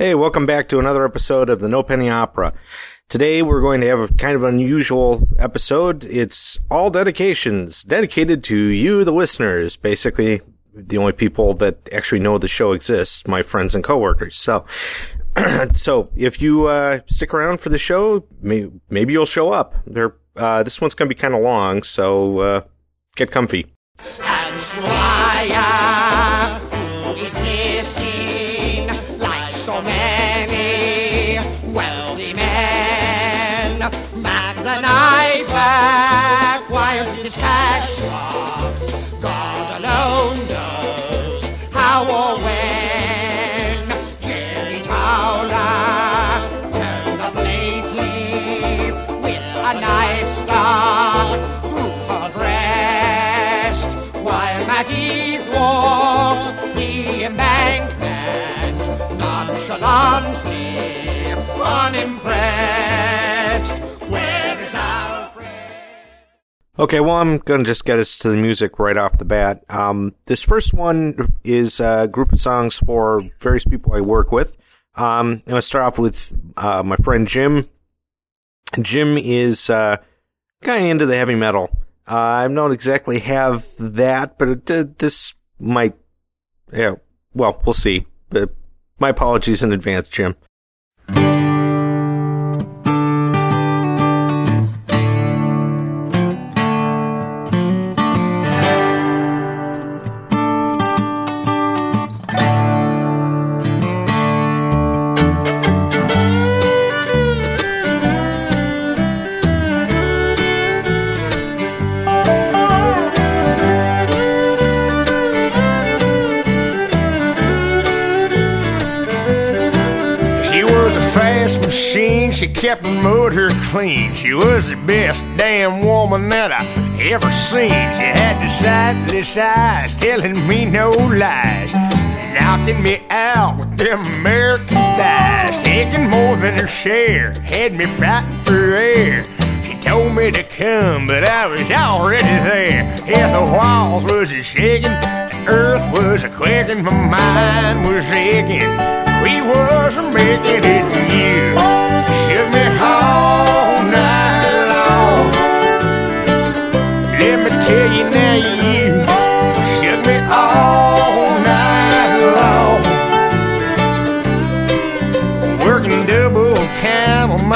Hey, welcome back to another episode of the No Penney Opera. Today we're going to have a kind of unusual episode. It's all dedications, dedicated to you, the listeners, basically the only people that actually know the show exists, my friends and coworkers. So, so if you uh, stick around for the show, may- maybe you'll show up. There, uh, this one's going to be kind of long, so uh, get comfy. Unimpressed. Okay, well, I'm going to just get us to the music right off the bat. Um, this first one is a group of songs for various people I work with. Um, I'm going to start off with uh, my friend Jim. Jim is uh, kind of into the heavy metal. Uh, I don't exactly have that, but it, uh, this might. Yeah, well, we'll see. But my apologies in advance, Jim. She kept her motor clean. She was the best damn woman that I ever seen. She had the sightless eyes telling me no lies. Knocking me out with them American thighs. Taking more than her share, had me fighting for air. She told me to come, but I was already there. Yeah, the walls was a shaking, the earth was a quaking, my mind was aching. We was a making it tell you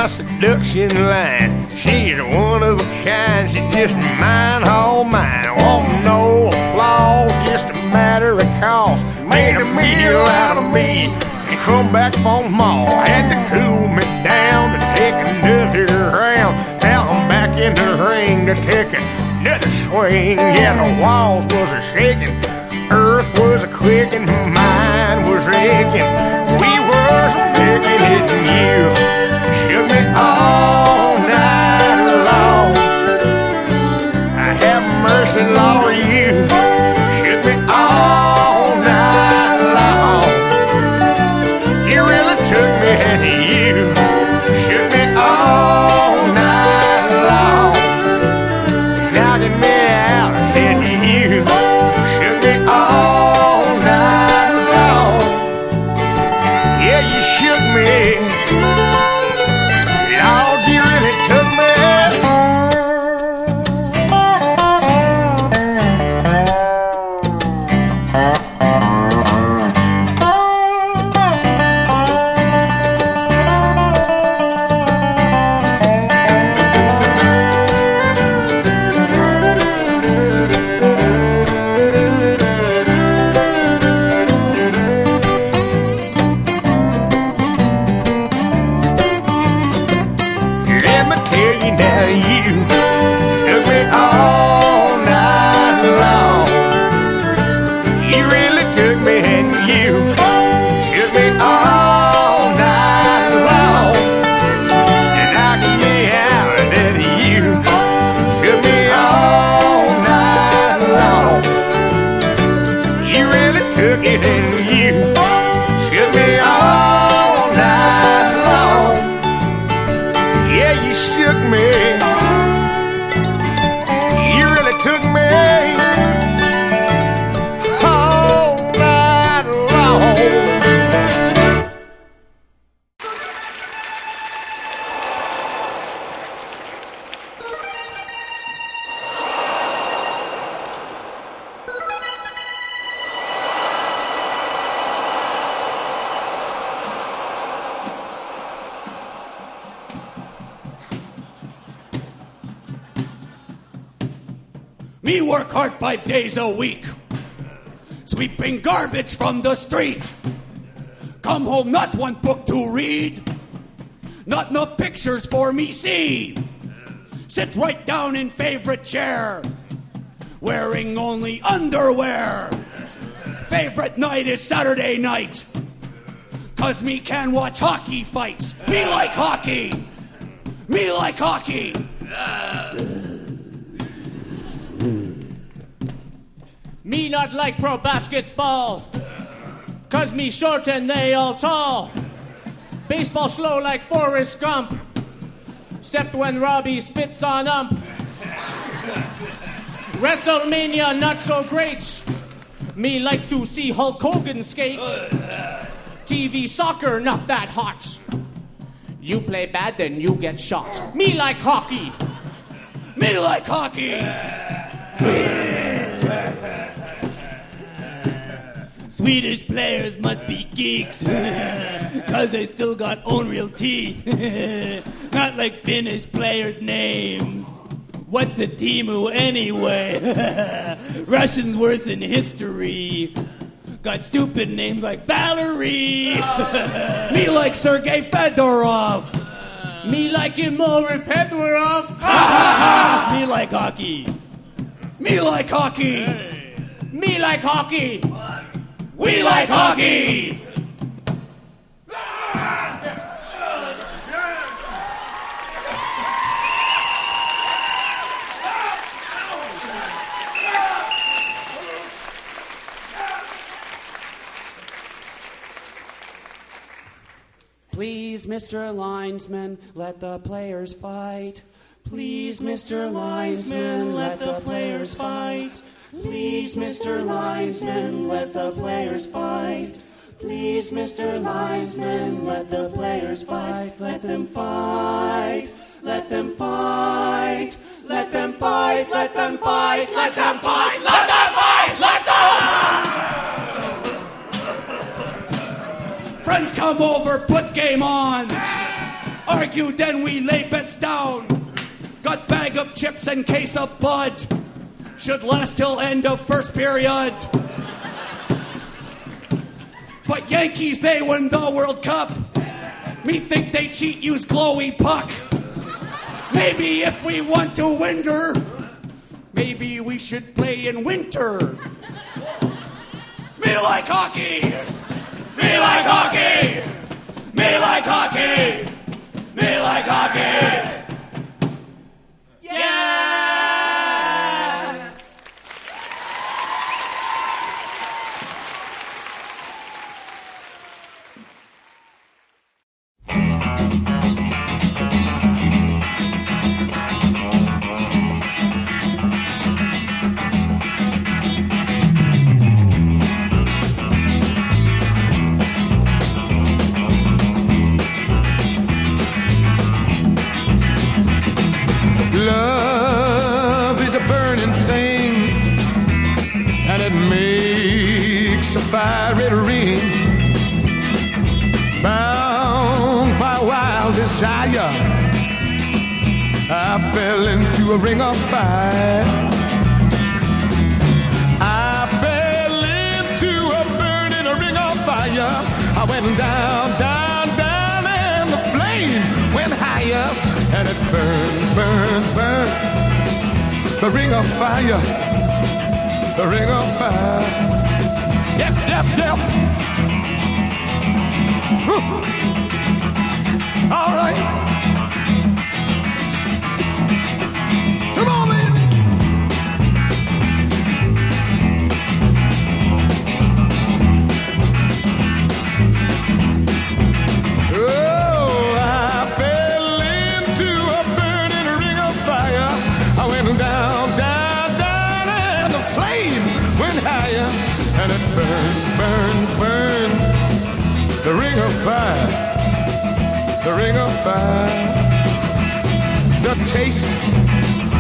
my seduction line. She's one of a kind, she just mine, all mine. Want no applause, just a matter of cost. Made a meal out of me come back the mall. Had to cool me down to take another round. Now I'm back in the ring to take another swing. Yeah, the walls was a shaking, earth was a quaking, mine was aching. We was making it and you shook me all Me work hard five days a week, sweeping garbage from the street. Come home, not one book to read, not enough pictures for me see. Sit right down in favorite chair, wearing only underwear. Favorite night is Saturday night. Cause me can watch hockey fights. Me like hockey. Me like hockey. Not like pro basketball. Cause me short and they all tall. Baseball slow like Forrest Gump. Except when Robbie spits on ump. WrestleMania not so great. Me like to see Hulk Hogan skate. TV soccer not that hot. You play bad, then you get shot. Me like hockey. Me like hockey. Swedish players must be geeks, cause they still got own unreal teeth. Not like Finnish players' names. What's a Teemu anyway? Russians worse in history. Got stupid names like Valerie. Me like Sergei Fedorov. Me like Imori Fedorov. Me like hockey. Me like hockey. Me like hockey. We like hockey. Please, Mr. Linesman, let the players fight. Please, Mr. Linesman, let the players fight. Please, Mr. Linesman, let the players fight. Please, Mr. Linesman, let the players fight. Let them fight. Let them fight. Let them fight. Let them fight. Let them fight. Let them fight. Let them. Friends come over, put game on. Argue, then we lay bets down. Got bag of chips and case of bud. Should last till end of first period. But Yankees, they win the World Cup. Me think they cheat, use glowy puck. Maybe if we want to winter, maybe we should play in winter. Me like hockey. Me like hockey. Me like hockey. Me like hockey. A ring of fire. I fell into a burning a ring of fire. I went down, down, down, and the flame went higher, and it burned, burned, burned. The ring of fire, the ring of fire. Yep, yep, yep. Whew. All right. fire, the ring of fire. The taste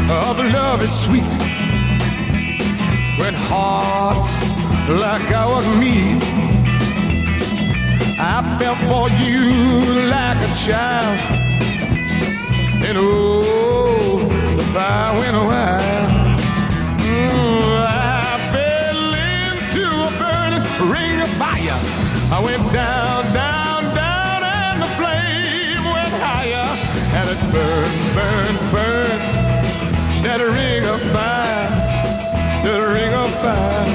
of love is sweet when hearts like ours meet. I fell for you like a child, and oh, the fire went wild. Mm, I fell into a burning ring of fire. I went down. Burns, burns, burns. That ring of fire, that ring of fire.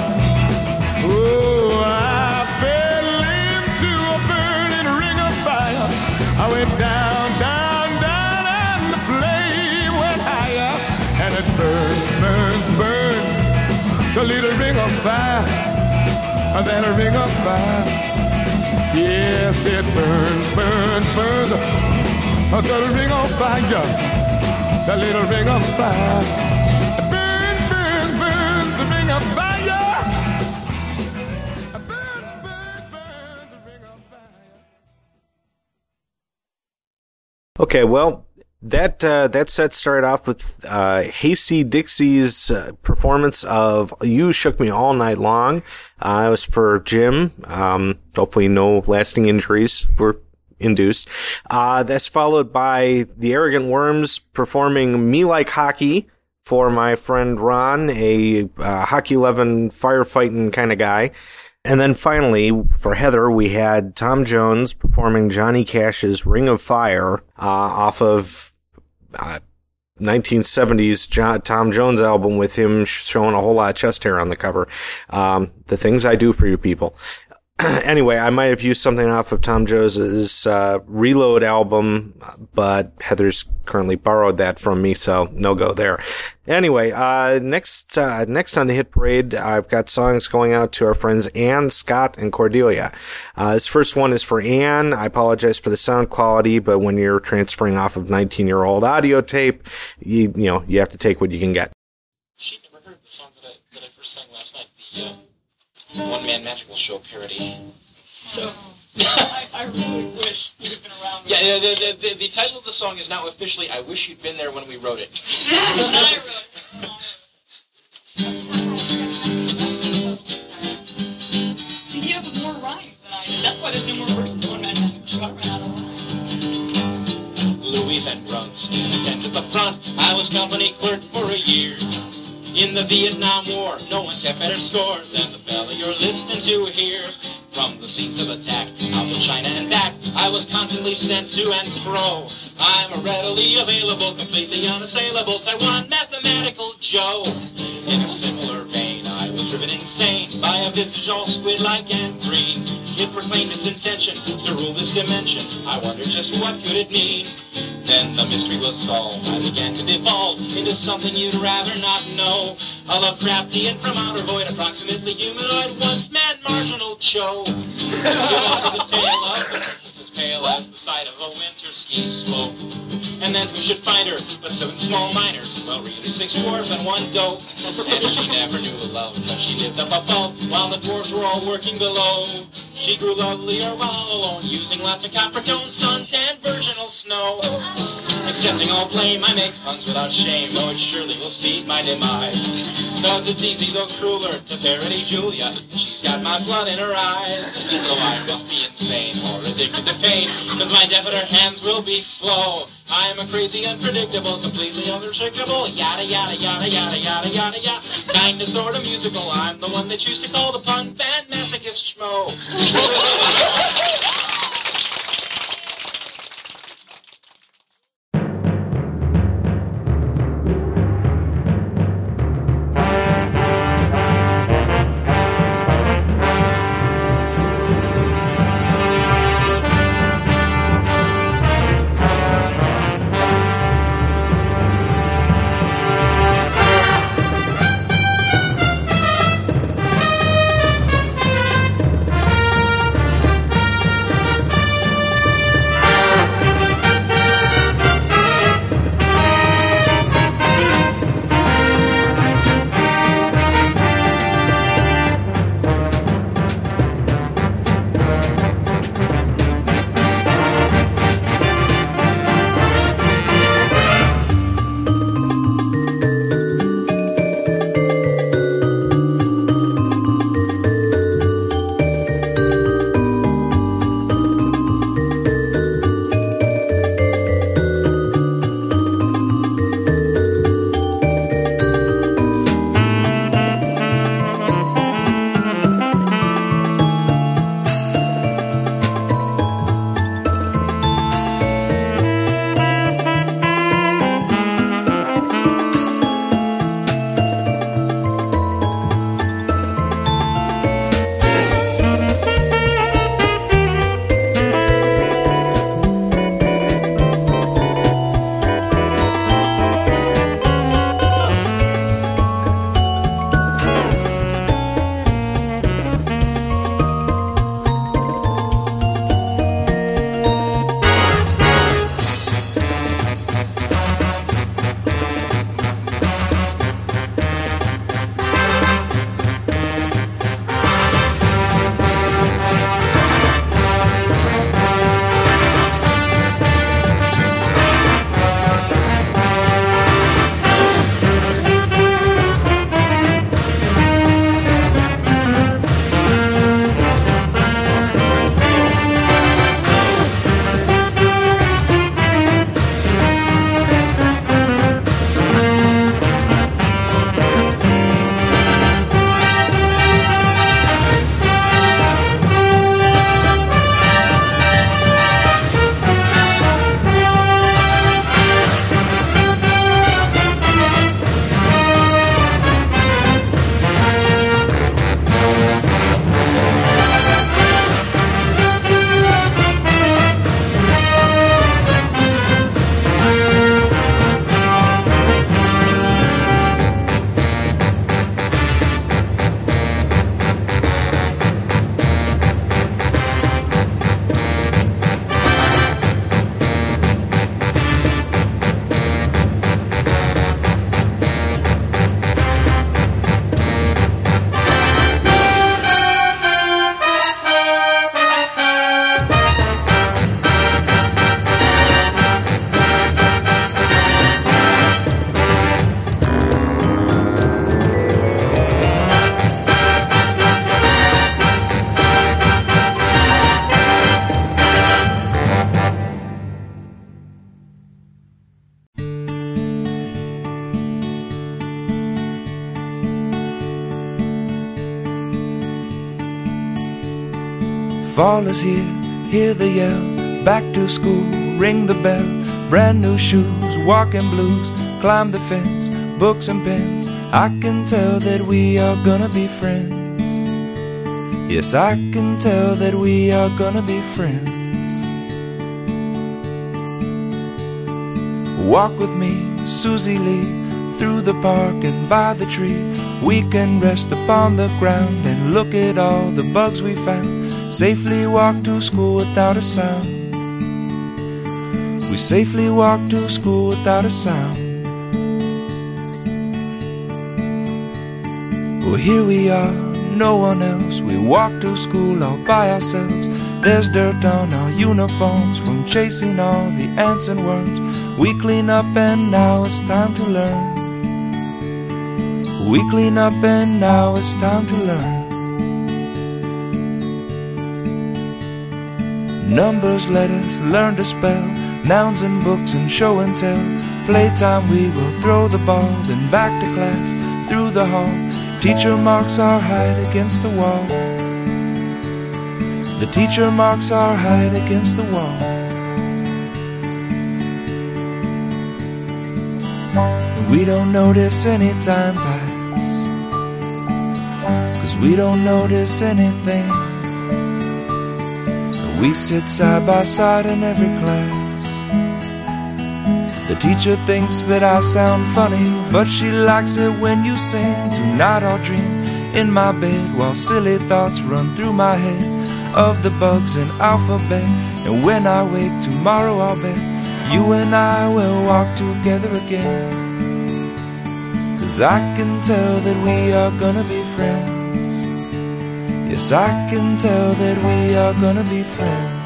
Oh, I fell into a burning ring of fire. I went down, down, down, and the flame went higher. And it burns, burns, burns. The little ring of fire, that ring of fire. Yes, it burns, burns, burns. Ring of fire, little ring of fire. Burns, burns, burns, the ring of fire. Okay, well, that uh, that set started off with uh, Hayseed Dixie's uh, performance of "You Shook Me All Night Long." Uh, it was for Jim. Um, hopefully, no lasting injuries were induced. Uh, that's followed by the Arrogant Worms performing "Me Like Hockey." For my friend Ron, a uh, Hockey 11 firefighting kind of guy. And then finally, for Heather, we had Tom Jones performing Johnny Cash's Ring of Fire uh, off of uh, 1970s John, Tom Jones album with him showing a whole lot of chest hair on the cover. Um, the things I do for you people. anyway, I might have used something off of Tom Jones's uh, Reload album, but Heather's currently borrowed that from me, so no go there. Anyway, uh, next uh, next on the hit parade, I've got songs going out to our friends Anne, Scott, and Cordelia. Uh, this first one is for Anne. I apologize for the sound quality, but when you're transferring off of 19 year old audio tape, you you know you have to take what you can get. She'd never heard the song that I, that I first sang last night, the uh, One Man Magical Show parody. So, I, I really wish you'd have been around. Yeah, the, the, the, the title of the song is now officially I Wish You'd Been There When We Wrote It. I really. See, he has more rhymes than I did. That's why there's no more verses. One man magical show. I ran out of lines. Louise and Grunts attended the front. I was company clerk for a year. In the Vietnam War, no one kept better score than the fella you're listening to here. From the scenes of attack, out to China and back, I was constantly sent to and fro. I'm a readily available, completely unassailable Taiwan mathematical Joe. In a similar vein, I was driven insane by a visage all squid-like and green. It proclaimed its intention to rule this dimension. I wondered just what could it mean. Then the mystery was solved. I began to devolve into something you'd rather not know. A Lovecraftian from outer void, approximately humanoid, once mad marginal Joe. Developed the tale of the pale as the sight of a winter ski slope. And then who should find her but seven small miners? Well, really six dwarves and one dope. And she never knew love because she lived up above while the dwarves were all working below. She grew lovelier while alone, using lots of copper tone, suntan, virginal snow. Accepting all blame, I make puns without shame, though it surely will speed my demise. Cause it's easy though crueler to parody Julia. She's got my blood in her eyes. So I must be insane or addicted to pain, cause my definite hands will be slow. I am a crazy, unpredictable, completely unrestrictable, yada yada yada yada yada yada yada. Kinda sorta musical, I'm the one that used to call the pun fan masochist schmo. Fall is here, hear the yell. Back to school, ring the bell. Brand new shoes, walking blues. Climb the fence, books and pens. I can tell that we are gonna be friends. Yes, I can tell that we are gonna be friends. Walk with me, Susie Lee, through the park and by the tree. We can rest upon the ground and look at all the bugs we found. Safely walk to school without a sound. We safely walk to school without a sound. Well, here we are, no one else. We walk to school all by ourselves. There's dirt on our uniforms from chasing all the ants and worms. We clean up and now it's time to learn. We clean up and now it's time to learn. Numbers, letters, learn to spell, nouns and books and show and tell. Playtime, we will throw the ball, then back to class, through the hall. Teacher marks our height against the wall. The teacher marks our height against the wall. We don't notice any time pass. Cause we don't notice anything. We sit side by side in every class. The teacher thinks that I sound funny, but she likes it when you sing. Tonight I'll dream in my bed while silly thoughts run through my head of the bugs in alphabet. And when I wake tomorrow, I'll bet you and I will walk together again. Cause I can tell that we are gonna be friends. Yes, I can tell that we are gonna be friends.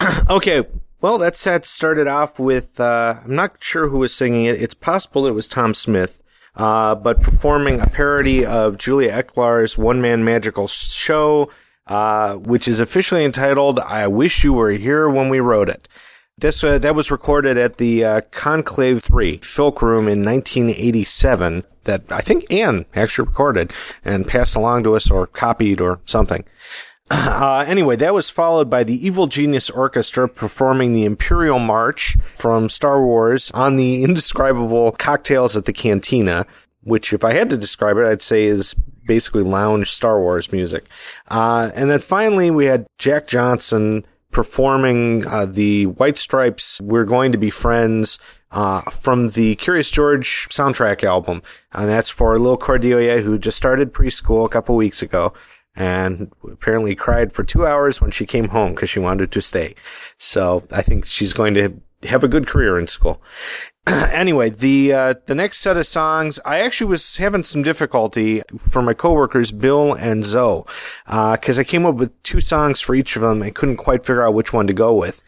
okay, well, that set started off with, uh, I'm not sure who was singing it. It's possible it was Tom Smith, uh, but performing a parody of Julia Ecklar's one man magical show, uh, which is officially entitled I Wish You Were Here When We Wrote It. This uh, that was recorded at the uh, Conclave Three Folk Room in 1987. That I think Anne actually recorded and passed along to us, or copied, or something. Uh, anyway, that was followed by the Evil Genius Orchestra performing the Imperial March from Star Wars on the indescribable Cocktails at the Cantina, which, if I had to describe it, I'd say is basically lounge Star Wars music. Uh, and then finally, we had Jack Johnson performing uh, the White Stripes We're Going to Be Friends uh, from the Curious George soundtrack album. And that's for little Cordelia who just started preschool a couple weeks ago and apparently cried for two hours when she came home because she wanted to stay. So I think she's going to have a good career in school. anyway, the uh, the next set of songs, I actually was having some difficulty for my coworkers, Bill and Zoe, because I came up with two songs for each of them. I couldn't quite figure out which one to go with,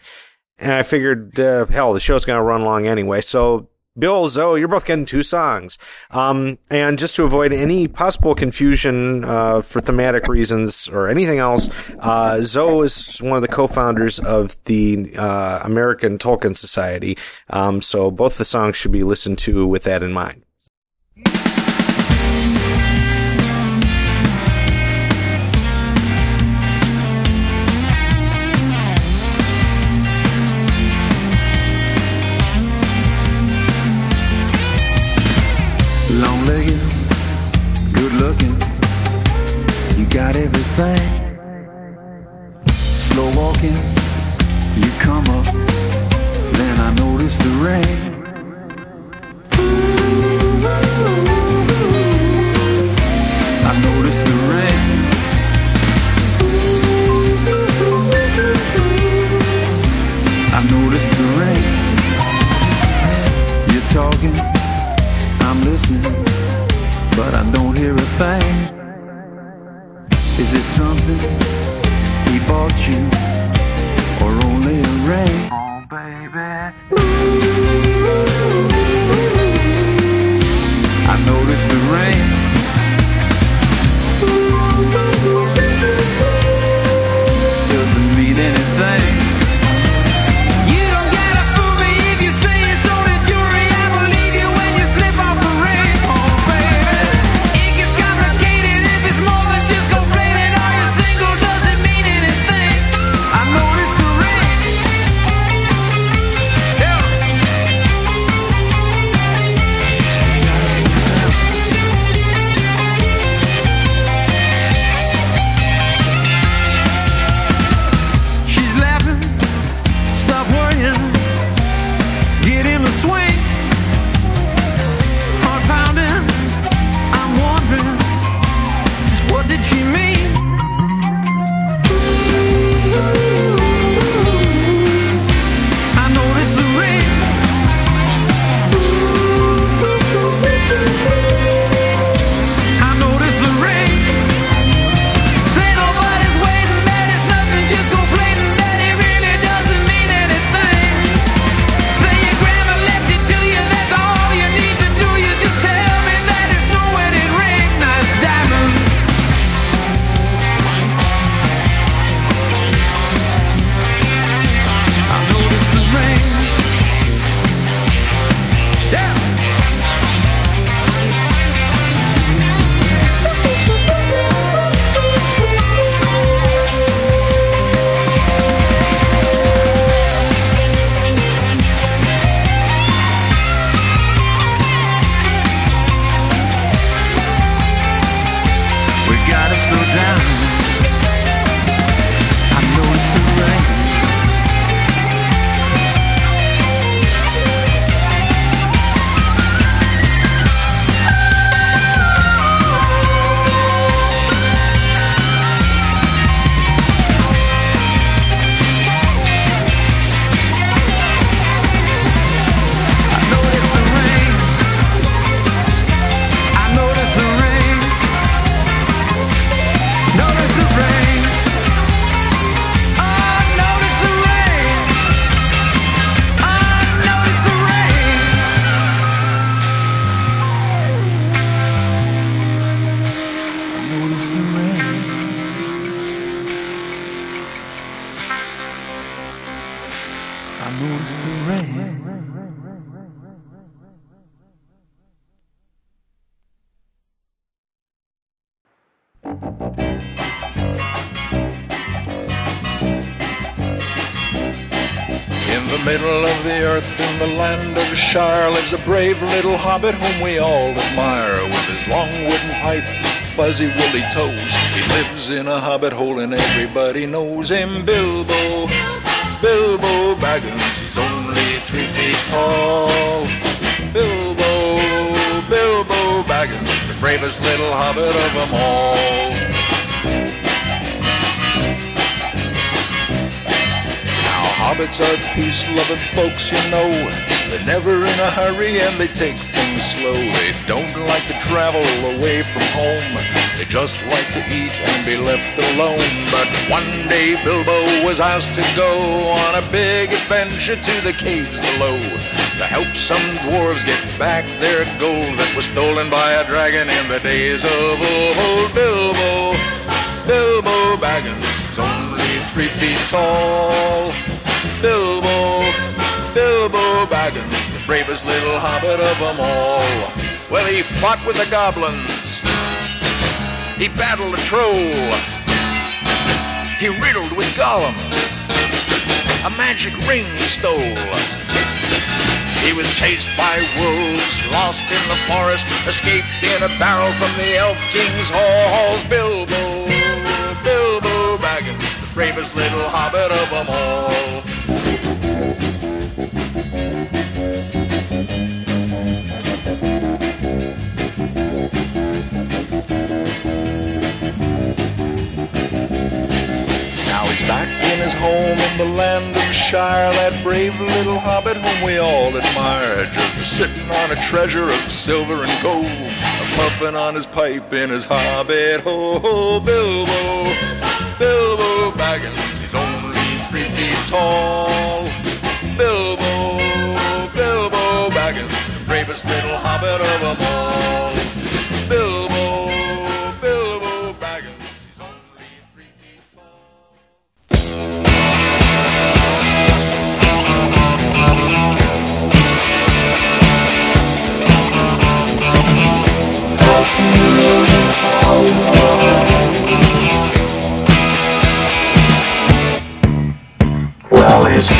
and I figured, uh, hell, the show's to run long anyway. So Bill, Zoe, you're both getting two songs. Um, and just to avoid any possible confusion, uh, for thematic reasons or anything else, uh, Zoe is one of the co-founders of the, uh, American Tolkien Society. Um, so both the songs should be listened to with that in mind. Little hobbit whom we all admire. With his long wooden pipe, fuzzy woolly toes, he lives in a hobbit hole and everybody knows him. Bilbo, Bilbo Baggins, he's only three feet tall. Bilbo, Bilbo Baggins, the bravest little hobbit of them all. Now, hobbits are peace-loving folks, you know. They're never in a hurry and they take things slow. They don't like to travel away from home. They just like to eat and be left alone. But one day Bilbo was asked to go on a big adventure to the caves below to help some dwarves get back their gold that was stolen by a dragon in the days of old. Bilbo, Bilbo Baggins, only three feet tall. Bilbo, Baggins, the bravest little hobbit of them all. Well, he fought with the goblins. He battled a troll. He riddled with Gollum. A magic ring he stole. He was chased by wolves, lost in the forest, escaped in a barrel from the Elf King's halls. Bilbo, Bilbo Baggins, the bravest little hobbit of them all. Back in his home in the land of Shire, that brave little hobbit whom we all admire, just a sitting on a treasure of silver and gold, a puffing on his pipe in his hobbit hole. Bilbo, Bilbo Baggins, he's only three feet tall. Bilbo, Bilbo Baggins, the bravest little hobbit of them all. His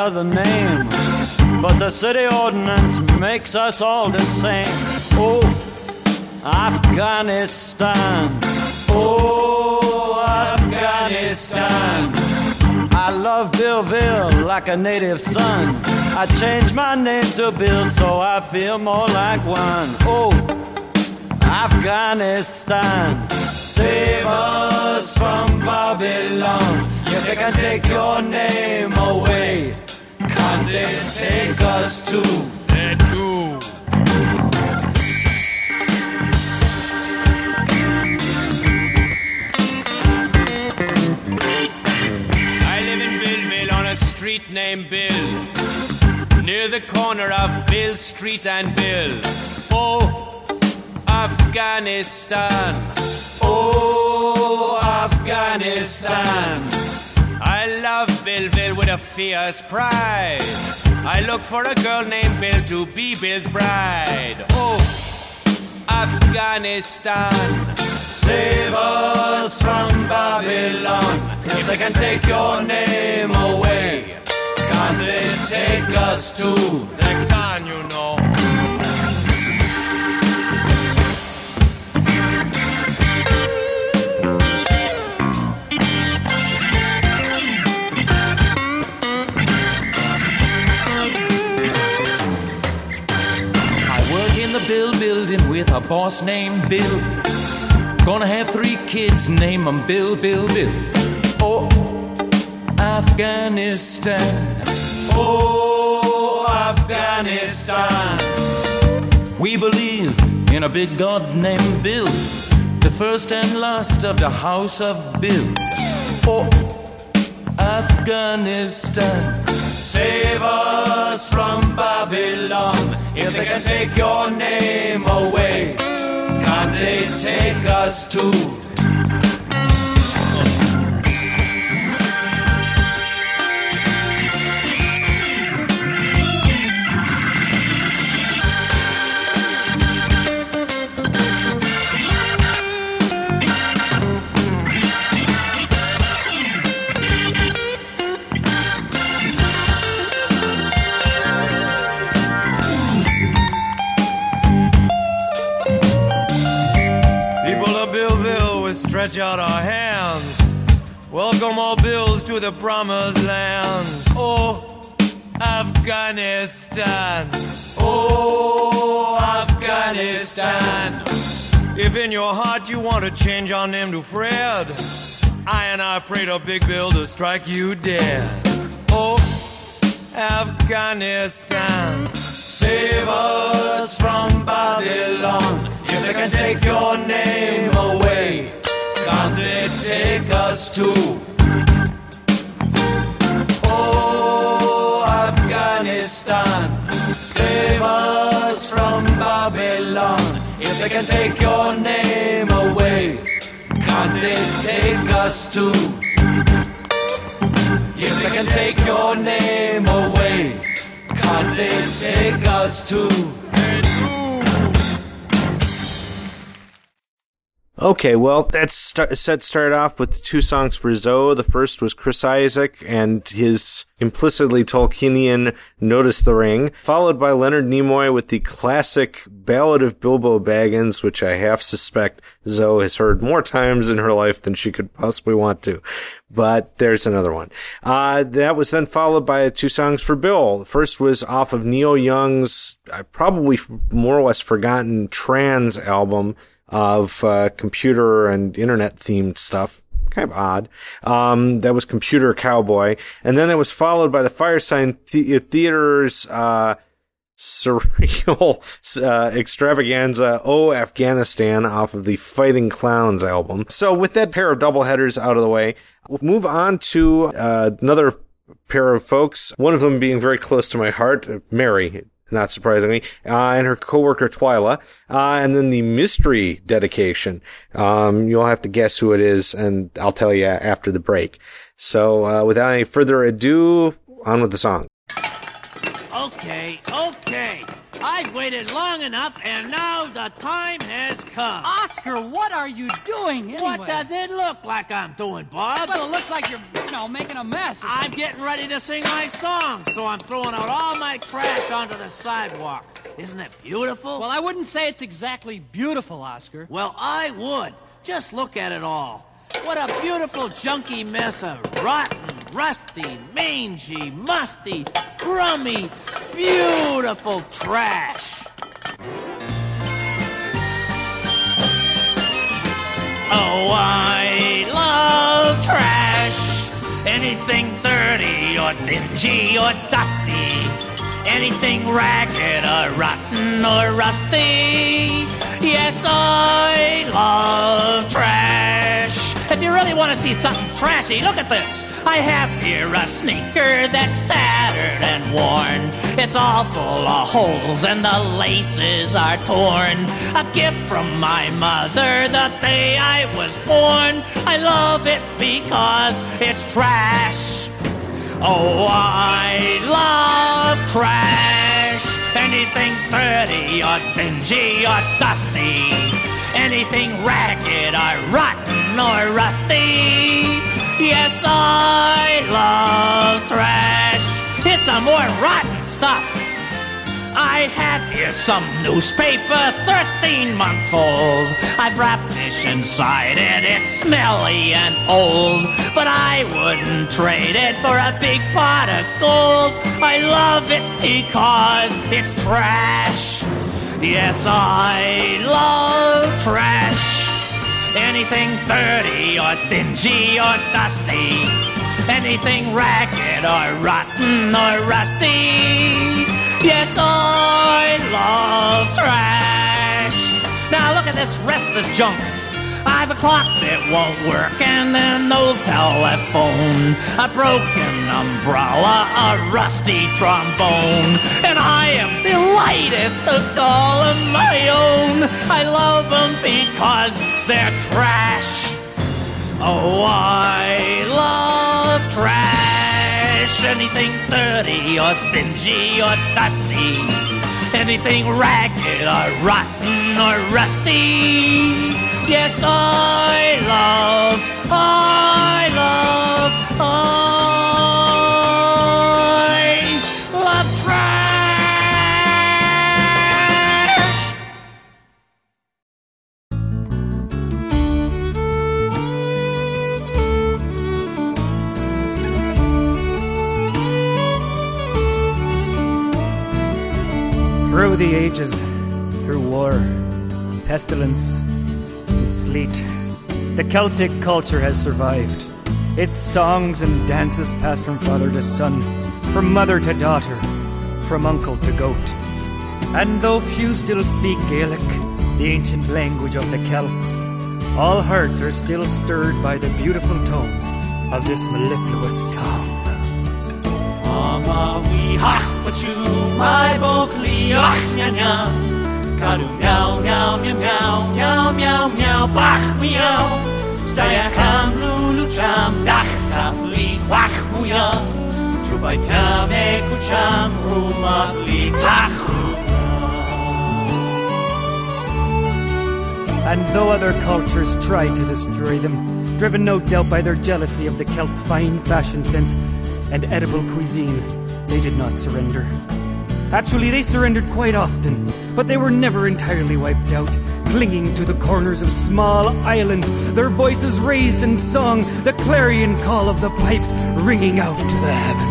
another name. But the city ordinance makes us all the same. Oh, Afghanistan. Oh, Afghanistan. I love Billville like a native son. I changed my name to Bill so I feel more like one. Oh, Afghanistan. Save us from Babylon. If they can take your name away, they take us too? They do. I live in Billville on a street named Bill, near the corner of Bill Street and Bill. Oh, Afghanistan. Oh, Afghanistan. I love Bill, Bill with a fierce pride. I look for a girl named Bill to be Bill's bride. Oh, Afghanistan. Save us from Babylon. If they can take your name away, can they take us too? They can, you know. Bill building with a boss named Bill. Gonna have three kids, name 'em Bill, Bill, Bill. Oh, Afghanistan. Oh, Afghanistan. We believe in a big God named Bill, the first and last of the house of Bill. Oh, Afghanistan. Save us from Babylon. If they can take your name away, can't they take us too? Stretch out our hands. Welcome all Bills to the promised land. Oh, Afghanistan. Oh, Afghanistan. If in your heart you want to change our name to Fred, I and I prayed a big bill to strike you dead. Oh, Afghanistan. Save us from Babylon. If they can take your name away, can't they take us too? Oh, Afghanistan. Save us from Babylon. Babylon. If they can take your name away, can't they take us too? If they can take your name away, can't they take us too? Okay, well, that start, set started off with two songs for Zoe. The first was Chris Isaak and his implicitly Tolkienian Notice the Ring, followed by Leonard Nimoy with the classic Ballad of Bilbo Baggins, which I half suspect Zoe has heard more times in her life than she could possibly want to. But there's another one. Uh, that was then followed by two songs for Bill. The first was off of Neil Young's uh, probably more or less forgotten Trans album, of uh, computer and internet themed stuff. Kind of odd. Um, that was Computer Cowboy. And then it was followed by the Firesign the- Theater's, uh, surreal, uh, extravaganza, Oh Afghanistan off of the Fighting Clowns album. So with that pair of double headers out of the way, we'll move on to, uh, another pair of folks. One of them being very close to my heart, Mary not surprisingly, uh, and her coworker Twyla, uh, and then the mystery dedication. Um, you'll have to guess who it is, and I'll tell you after the break. So, uh, without any further ado, on with the song. Okay, okay. I've waited long enough, and now the time has come. Oscar, what are you doing anyway? What does it look like I'm doing, Bob? Well, it looks like you're, you know, making a mess. I'm getting ready to sing my song, so I'm throwing out all my trash onto the sidewalk. Isn't it beautiful? Well, I wouldn't say it's exactly beautiful, Oscar. Well, I would. Just look at it all. What a beautiful junky mess of rotten, rusty, mangy, musty, crummy, beautiful trash. Oh, I love trash. Anything dirty or dingy or dusty. Anything ragged or rotten or rusty. Yes, I love trash. If you really want to see something trashy, look at this. I have here a sneaker that's tattered and worn. It's all full of holes and the laces are torn. A gift from my mother the day I was born. I love it because it's trash. Oh, I love trash. Anything dirty or dingy or dusty. Anything ragged or rotten or rusty. Yes, I love trash. Here's some more rotten stuff. I have here some newspaper, 13 months old. I've wrapped this inside it, it's smelly and old. But I wouldn't trade it for a big pot of gold. I love it because it's trash. Yes, I love trash. Anything dirty or dingy or dusty. Anything ragged or rotten or rusty. Yes, I love trash. Now look at this restless junk. I've a clock that won't work and an old telephone, a broken umbrella, a rusty trombone, and I am delighted to call them my own. I love them because they're trash. Oh, I love trash. Anything dirty or dingy or dusty. Anything ragged or rotten or rusty. Yes, I love, I love, Through the ages, through war, pestilence, and sleet, the Celtic culture has survived. Its songs and dances passed from father to son, from mother to daughter, from uncle to goat. And though few still speak Gaelic, the ancient language of the Celts, all hearts are still stirred by the beautiful tones of this mellifluous tongue. Mama, we ha, Почувай meow meow meow meow meow meow мяу, мяу, мяу, мяу, мяу, мяу, бах, мяу Стая хам, лулу, чам, дах, тафли, хвах, муя Чубай пяме, кучам, румавли, хах, And though other cultures try to destroy them, driven no doubt by their jealousy of the Celts' fine fashion sense and edible cuisine, they did not surrender. Actually, they surrendered quite often, but they were never entirely wiped out. Clinging to the corners of small islands, their voices raised in song, the clarion call of the pipes ringing out to the heavens.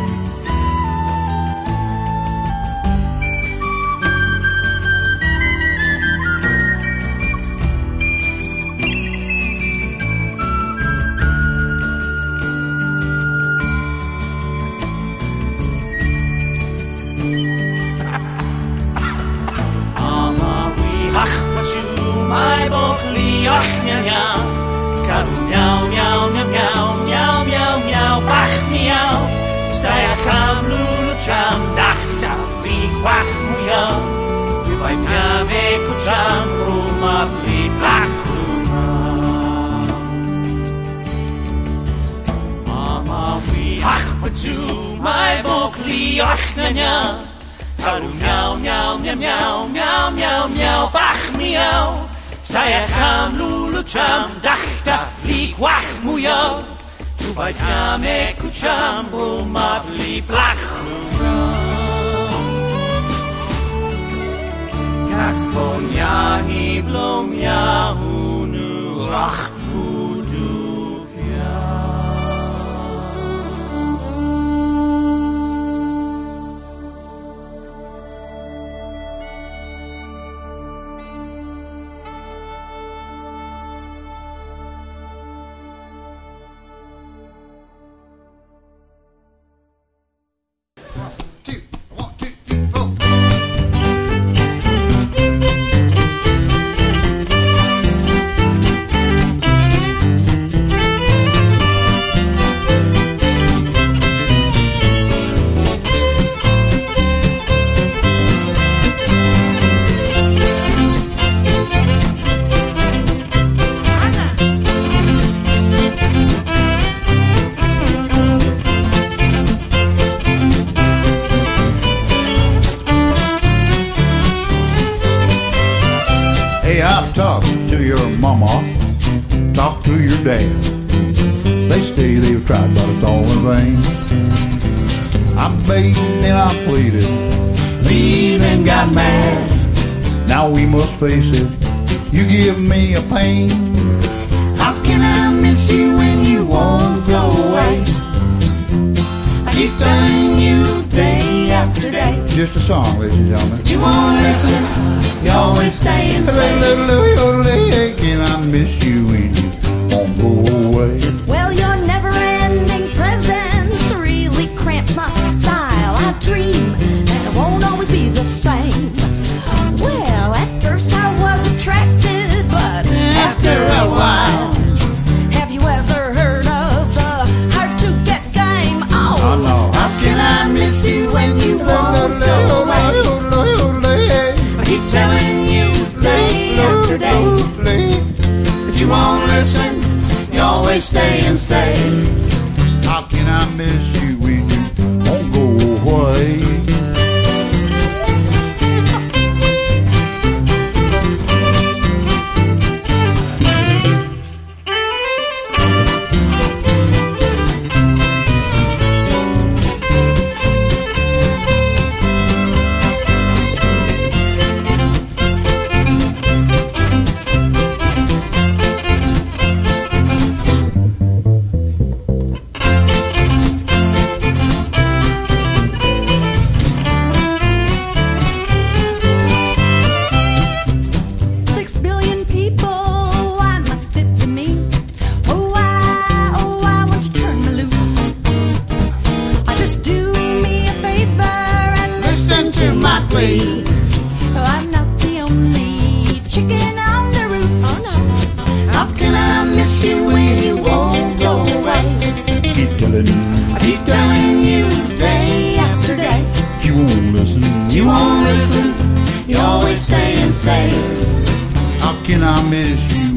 How can I miss you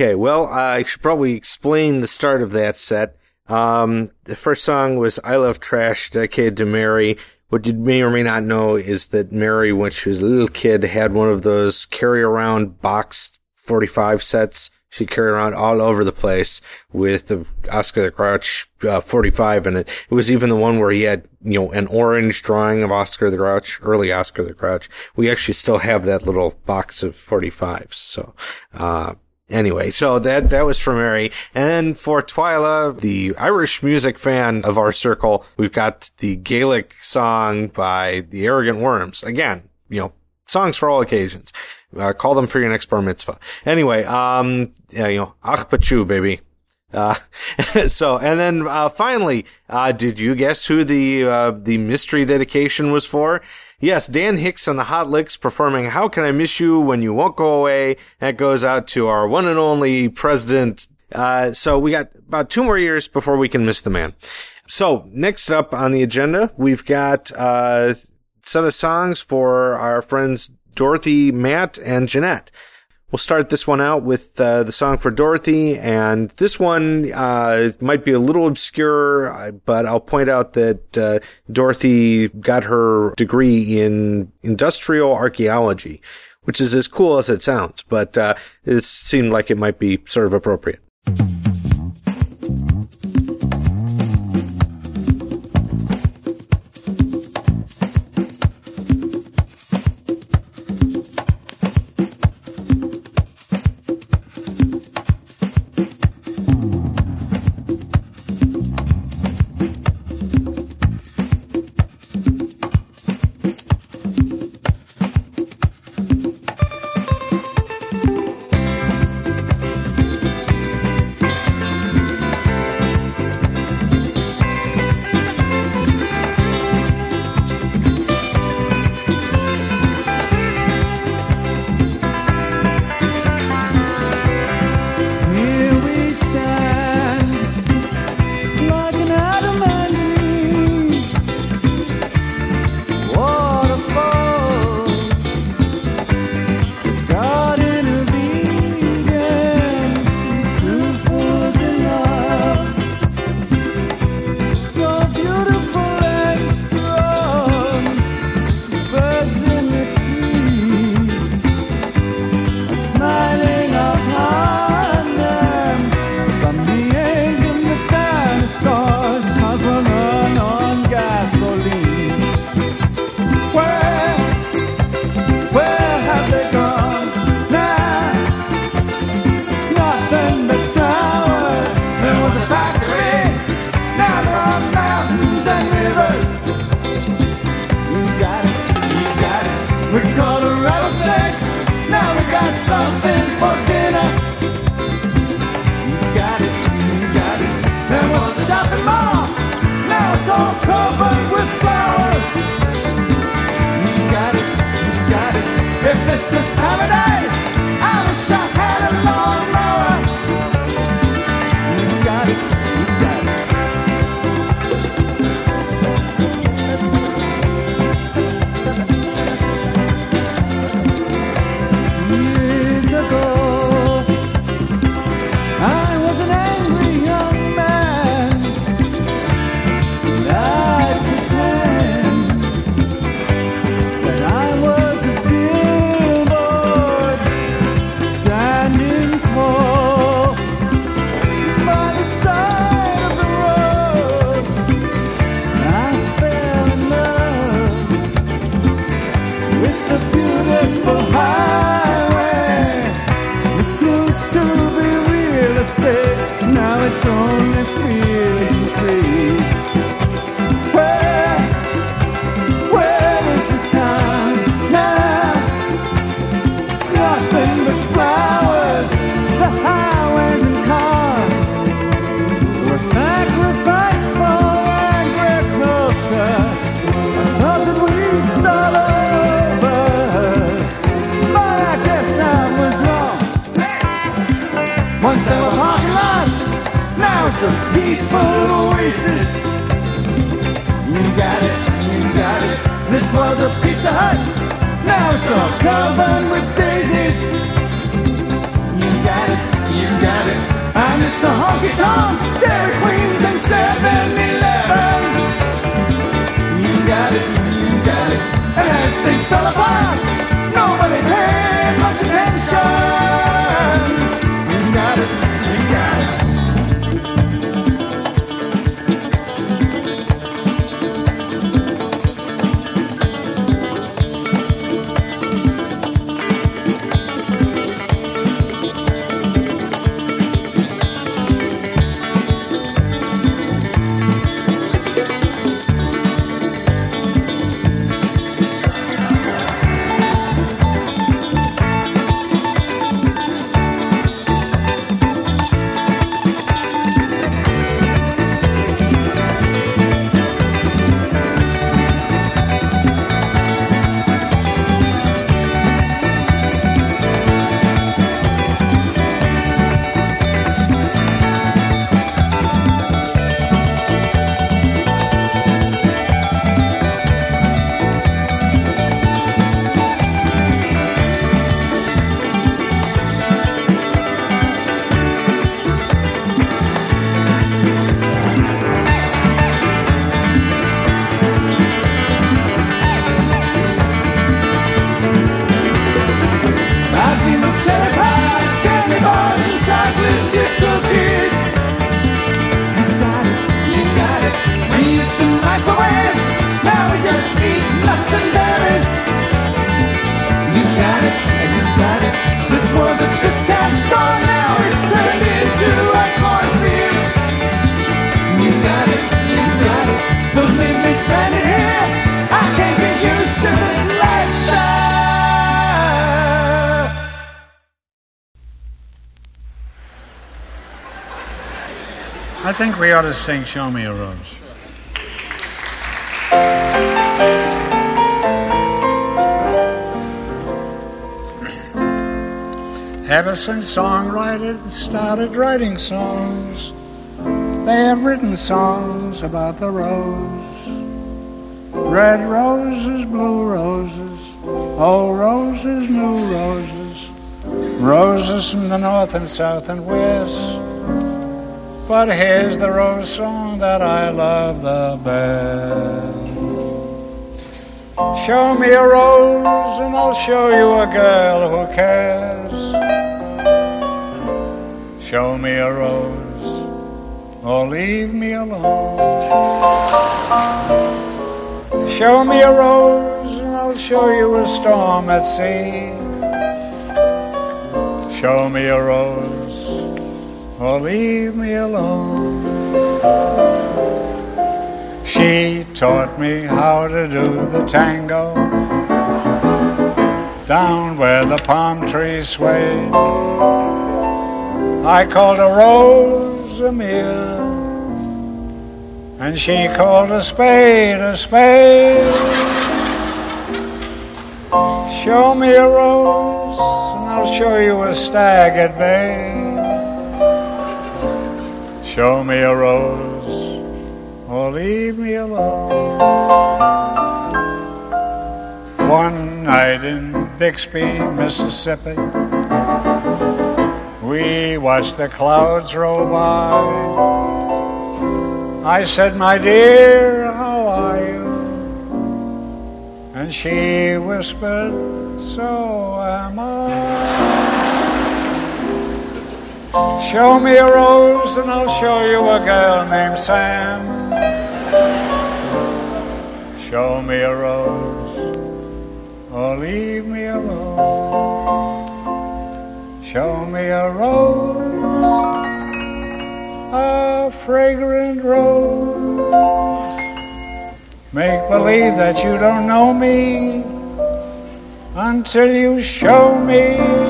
Okay, well, I should probably explain the start of that set. Um, the first song was I Love Trash, dedicated to Mary. What you may or may not know is that Mary, when she was a little kid, had one of those carry around box 45 sets she carried around all over the place with the Oscar the Grouch uh, 45 in it. It was even the one where he had, you know, an orange drawing of Oscar the Grouch, early Oscar the Grouch. We actually still have that little box of 45s. So, uh, Anyway, so that that was for Mary, and for Twyla, the Irish music fan of our circle, we've got the Gaelic song by the Arrogant Worms. Again, you know, songs for all occasions. Uh, call them for your next bar mitzvah. Anyway, um, yeah, you know, ach pachu, baby. Uh, so, and then, uh, finally, uh, did you guess who the, uh, the mystery dedication was for? Yes, Dan Hicks on the Hot Licks performing How Can I Miss You When You Won't Go Away? That goes out to our one and only president. Uh, so we got about two more years before we can miss the man. So next up on the agenda, we've got, uh, set of songs for our friends Dorothy, Matt, and Jeanette. We'll start this one out with uh, the song for Dorothy, and this one uh, might be a little obscure, uh, but I'll point out that uh, Dorothy got her degree in industrial archaeology, which is as cool as it sounds, but uh, it seemed like it might be sort of appropriate. We ought to sing Show Me a Rose. Ever since songwriters started writing songs, they have written songs about the rose. Red roses, blue roses, old roses, new roses, roses from the north and south and west. But here's the rose song that I love the best. Show me a rose and I'll show you a girl who cares. Show me a rose or leave me alone. Show me a rose and I'll show you a storm at sea. Show me a rose or leave me alone. She taught me how to do the tango down where the palm trees swayed. I called a rose a mere, and she called a spade a spade. Show me a rose, and I'll show you a stag at bay. Show me a rose, or leave me alone. One night in Bixby, Mississippi, we watched the clouds roll by. I said, My dear, how are you? And she whispered, So am I. Show me a rose and I'll show you a girl named Sam. Show me a rose or leave me alone. Show me a rose a fragrant rose. Make believe that you don't know me until you show me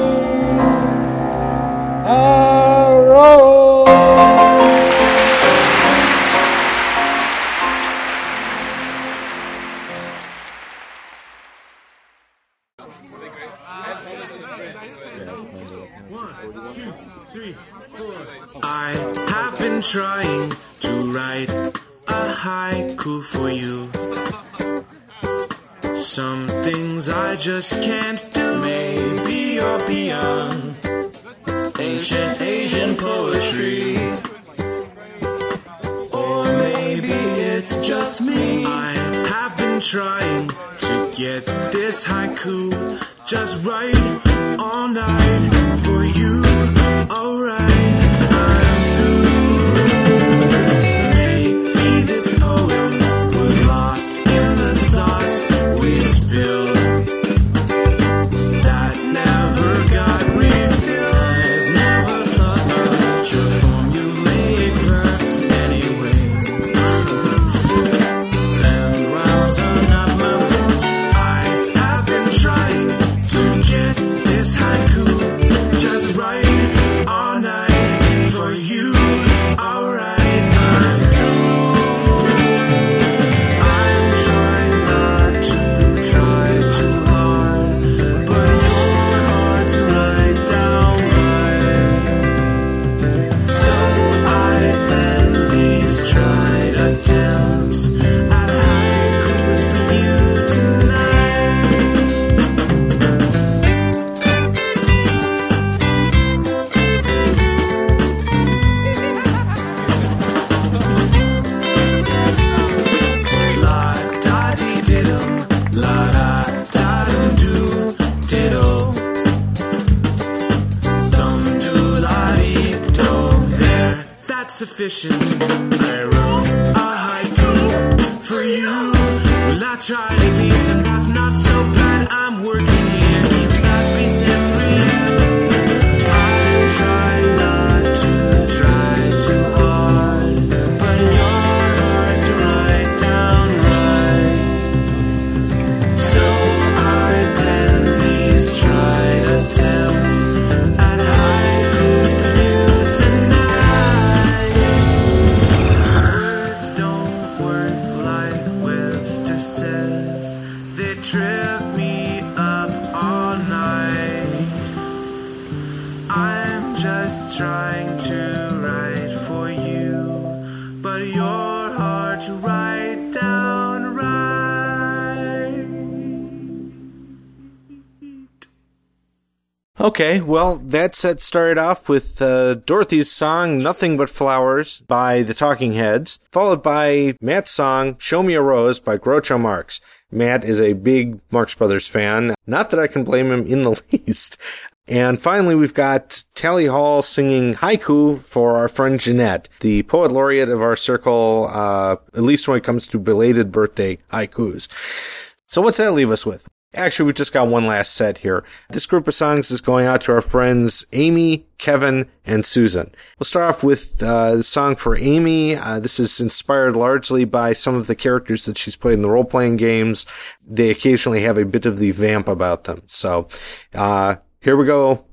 I have been trying to write a haiku for you. Some things I just can't haiku just right all night Well, Okay, well, that set started off with uh, Dorothy's song Nothing But Flowers by the Talking Heads, followed by Matt's song Show Me a Rose by Groucho Marx. Matt is a big Marx Brothers fan. Not that I can blame him in the least. And finally, we've got Tally Hall singing haiku for our friend Jeanette, the poet laureate of our circle, uh, at least when it comes to belated birthday haikus. So what's that leave us with? Actually, we've just got one last set here. This group of songs is going out to our friends Amy, Kevin, and Susan. We'll start off with uh, the song for Amy. Uh, this is inspired largely by some of the characters that she's played in the role-playing games. They occasionally have a bit of the vamp about them. So, uh, here we go.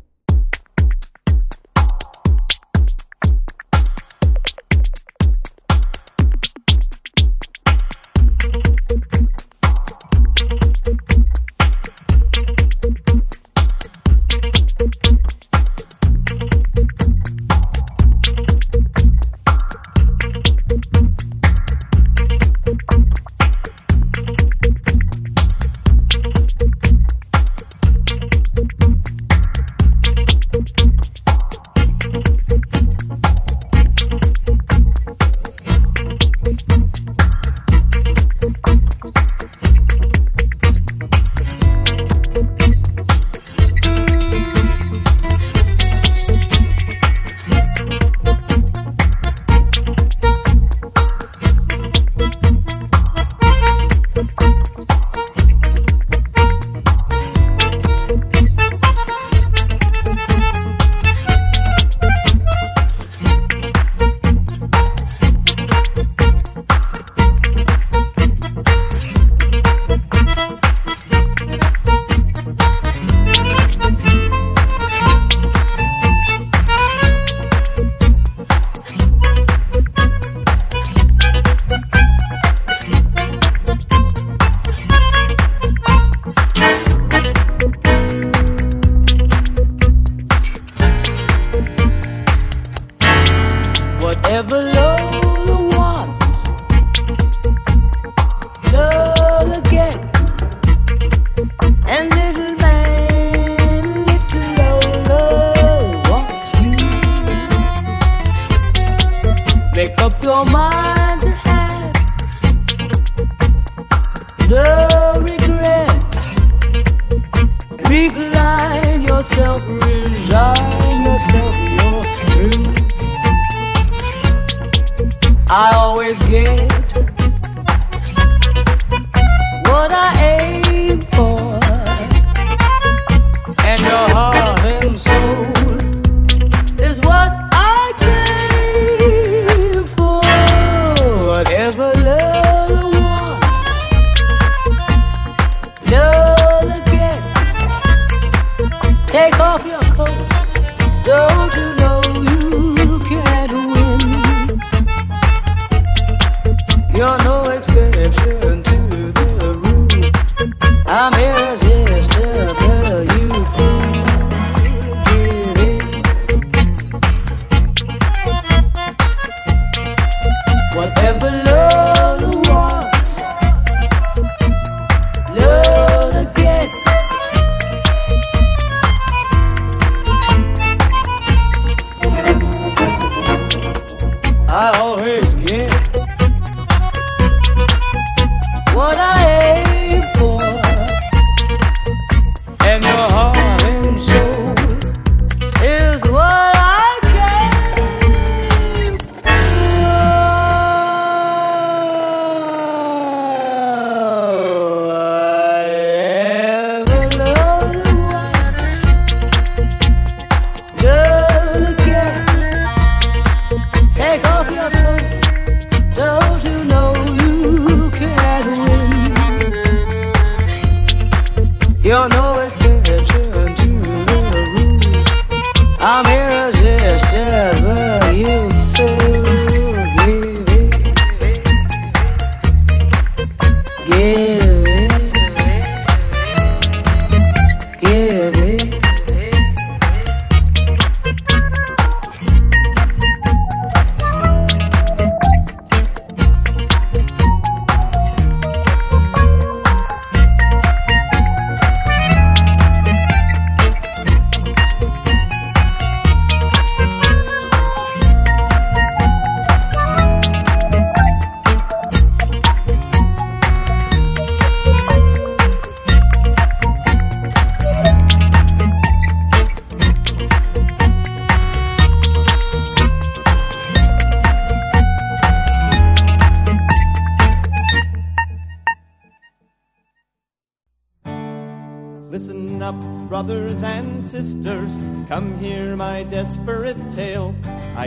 You're no exception to the rule. I'm irresistible.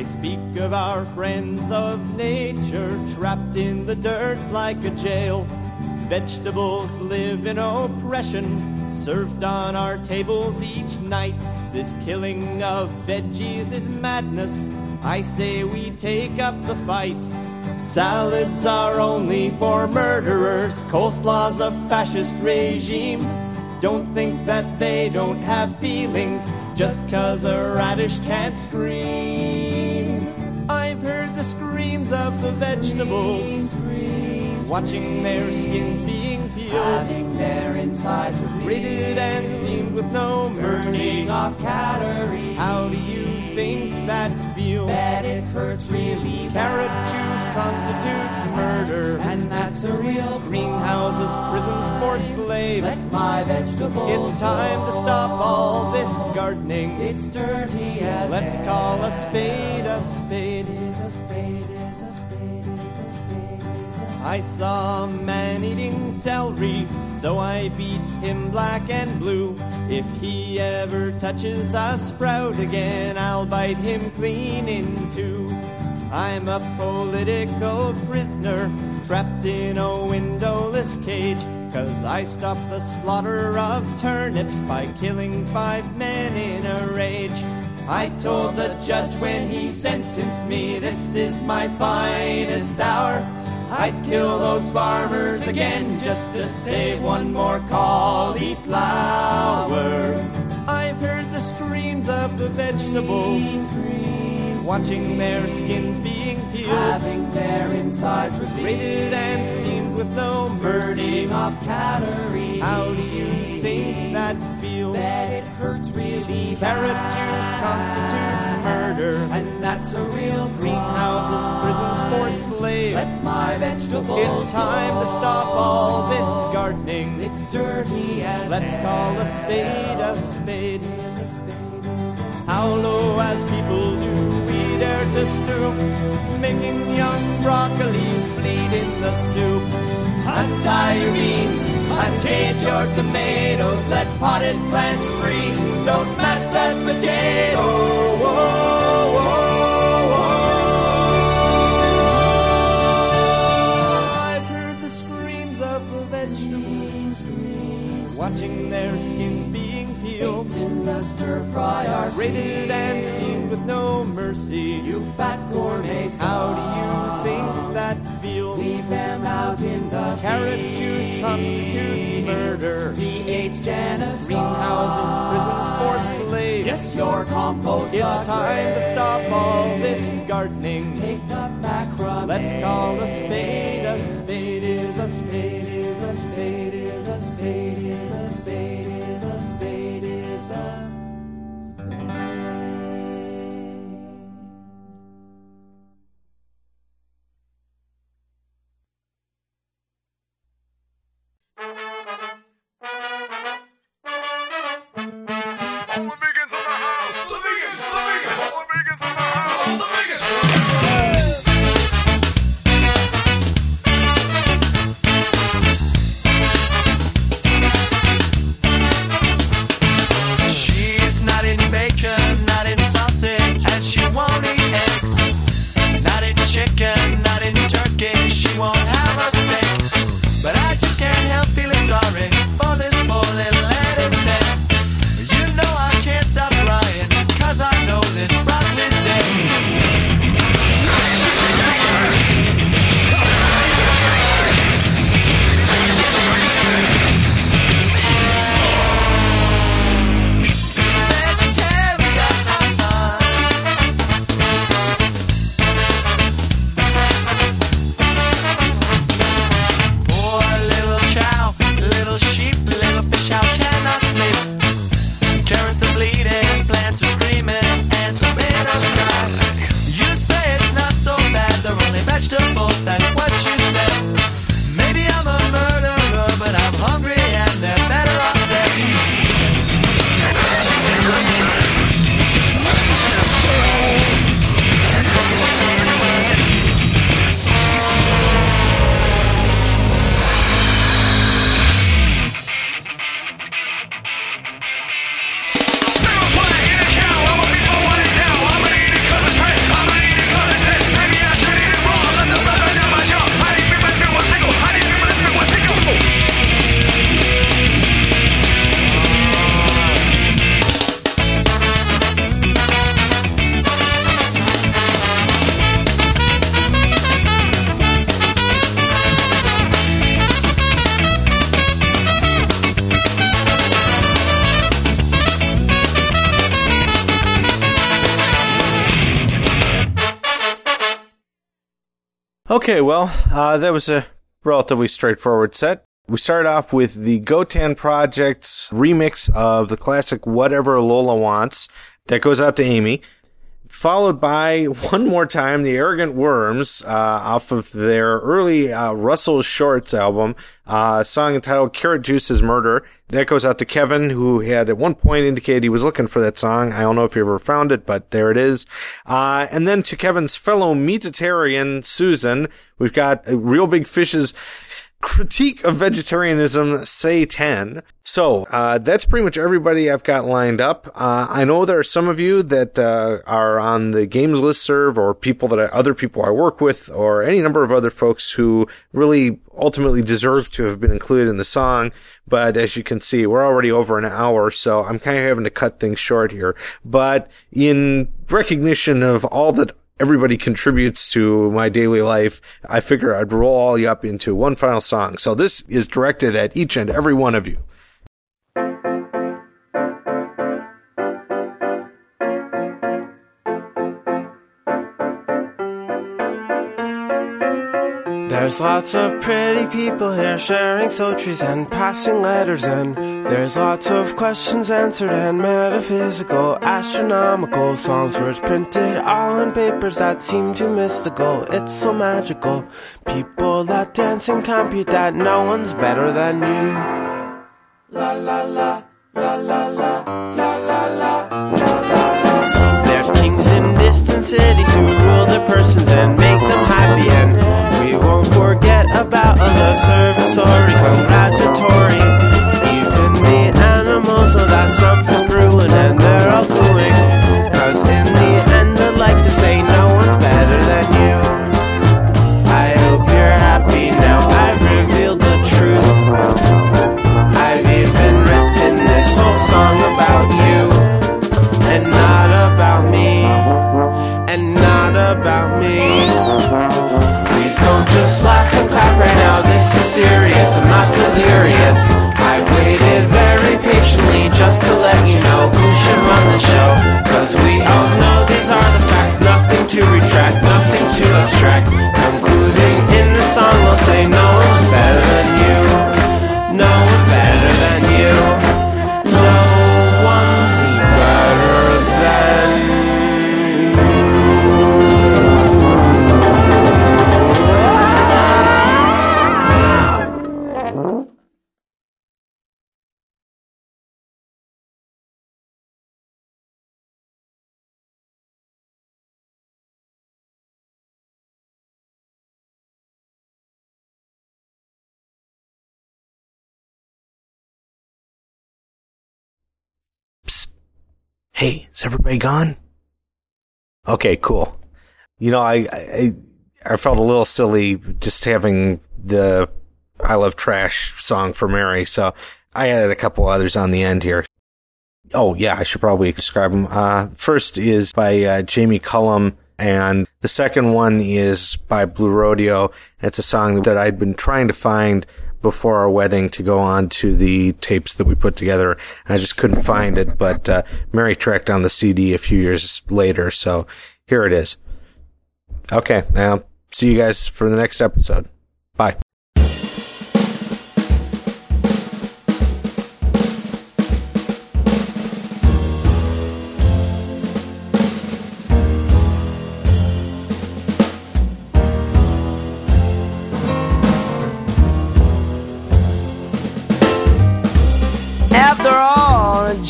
I speak of our friends of nature, trapped in the dirt like a jail. Vegetables live in oppression, served on our tables each night. This killing of veggies is madness. I say we take up the fight. Salads are only for murderers, coleslaw's a fascist regime. Don't think that they don't have feelings just cause a radish can't scream. I've heard the screams of the vegetables, watching their skins being peeled, Having their insides revealed. rated and steamed with no mercy. Off calories. How do you think that feels? Bet it hurts really Carrot bad. juice constitutes murder. And that's a real Greenhouses, prisons for slaves. Let my vegetables It's time to stop all this gardening. It's dirty as Let's hell. call a spade a spade. Is a spade, I saw a man eating celery, so I beat him black and blue. If he ever touches a sprout again, I'll bite him clean in two. I'm a political prisoner, trapped in a windowless cage. Cause I stopped the slaughter of turnips by killing five men in a rage. I told the judge when he sentenced me, this is my finest hour. I'd kill those farmers again just to save one more cauliflower. I've heard the screams of the vegetables, watching their skins being sides rated and steamed with no burning of calories. How do you think that feels? That it hurts really Carrot juice constitutes murder, and that's a real greenhouses, prisons for slaves. Let my vegetables. It's time to stop all this gardening. It's dirty as Let's call a spade a spade. How low as people do dare to stoop, making young broccolis bleed in the soup. Untie your beans, uncage your tomatoes, let potted plants free. Don't mash that potato. Whoa, whoa, whoa. I've heard the screams of the vegetables, watching their skins peeled. in the stir fry are rated and steamed with no mercy. You fat gourmets, how do you think that feels? Leave them out in the carrot juice constitutes murder. pH genocide. Greenhouses, prisons for slaves. Yes, your compost. It's time to stop all this gardening. Take the back rub. Let's call a spade a spade is a spade Okay, well, uh, that was a relatively straightforward set. We start off with the Gotan Project's remix of the classic Whatever Lola Wants. That goes out to Amy. Followed by one more time, the Arrogant Worms, uh, off of their early, uh, Russell Shorts album, uh, song entitled Carrot Juice's Murder. That goes out to Kevin, who had at one point indicated he was looking for that song. I don't know if he ever found it, but there it is. Uh, and then to Kevin's fellow meatitarian, Susan, we've got Reel Big Fish's critique of vegetarianism say 10 so uh, that's pretty much everybody i've got lined up. Uh, i know there are some of you that uh, are on the games list serve or people that I, other people i work with or any number of other folks who really ultimately deserve to have been included in the song. But as you can see we're already over an hour so i'm kind of having to cut things short here. But in recognition of all that everybody contributes to my daily life, I figure I'd roll all you up into one final song. So this is directed at each and every one of you. There's lots of pretty people here sharing sotries and passing letters in. There's lots of questions answered and metaphysical, astronomical songs, words printed all in papers that seem too mystical. It's so magical. People that dance and compute that no one's better than you. La, la la la, la la la, la la la. There's kings in distant cities who rule their persons and make them happy and we won't forget about the serviceory congratulatory. Even the animals know that something's brewing and they're all cooing. Cause in the end, I'd like to say no one's better than you. I hope you're happy now, I've revealed the truth. I've even written this whole song about you, and not about me, and not about me. Don't just laugh and clap right now, this is serious, I'm not delirious. I've waited very patiently just to let you know who should run the show. Cause we all know these are the facts, nothing to retract, nothing to abstract. Hey, is everybody gone? Okay, cool. You know, I, I I felt a little silly just having the I Love Trash song for Mary, so I added a couple others on the end here. Oh, yeah, I should probably describe them. Uh, first is by uh, Jamie Cullum, and the second one is by Blue Rodeo. It's a song that I'd been trying to find before our wedding to go on to the tapes that we put together. I just couldn't find it, but uh, Mary tracked down the CD a few years later, so here it is. Okay, now see you guys for the next episode. Bye.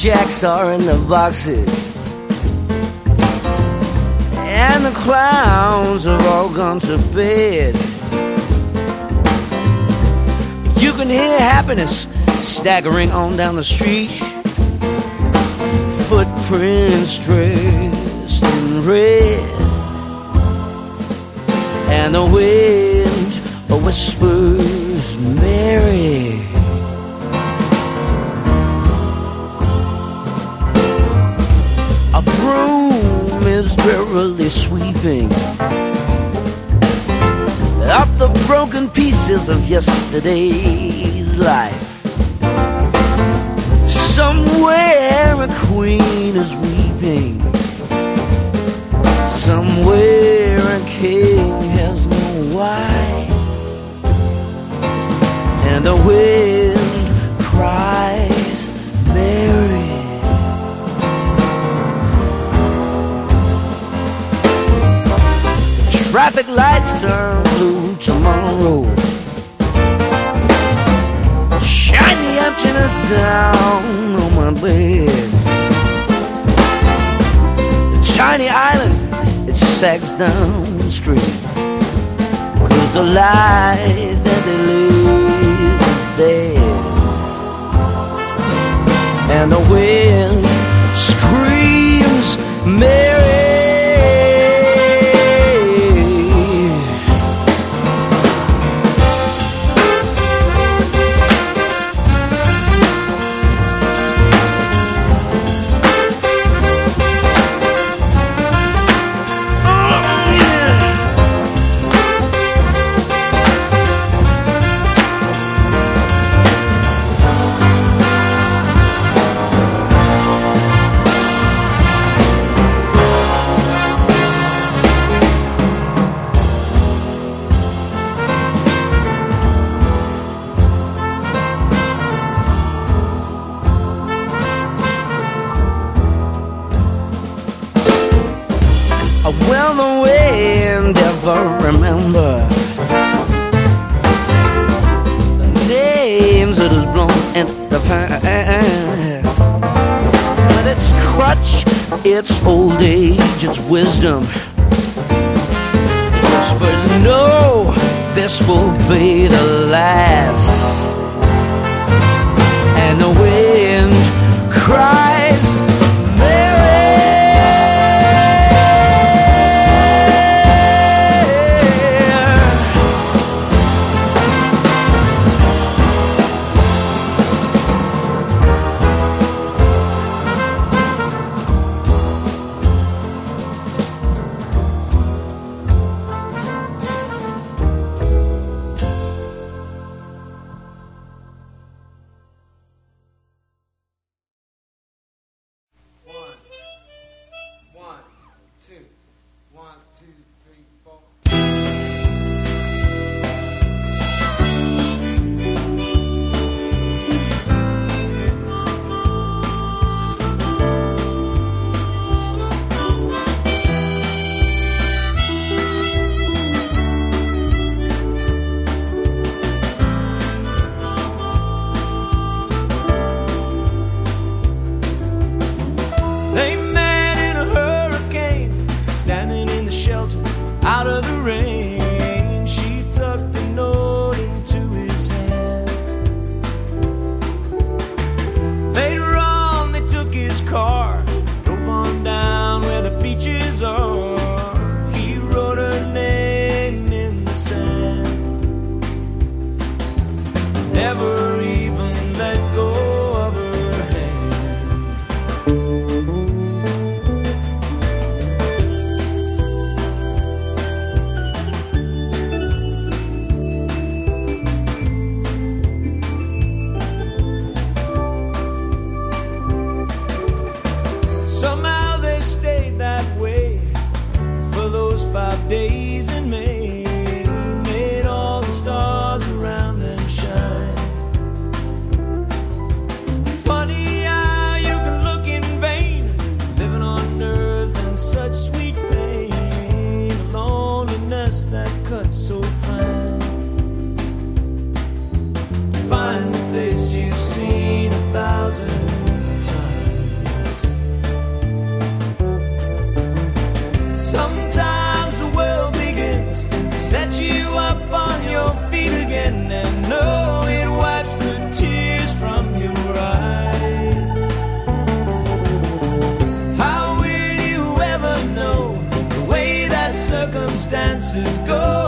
Jacks are in the boxes. And the clowns have all gone to bed. You can hear happiness staggering on down the street. Footprints dressed in red. And the wind whispers, Mary. Is drearily sweeping up the broken pieces of yesterday's life. Somewhere a queen is weeping. Somewhere a king has no wife. And wind Traffic lights turn blue tomorrow. Shine the emptiness down on my bed. The tiny island, it sags downstream. Cause the life that they is dead. And the wind screams, Mary. past. But it's crutch, it's old age, it's wisdom. Whispers, no, this will be the last. And the wind cries. chances go.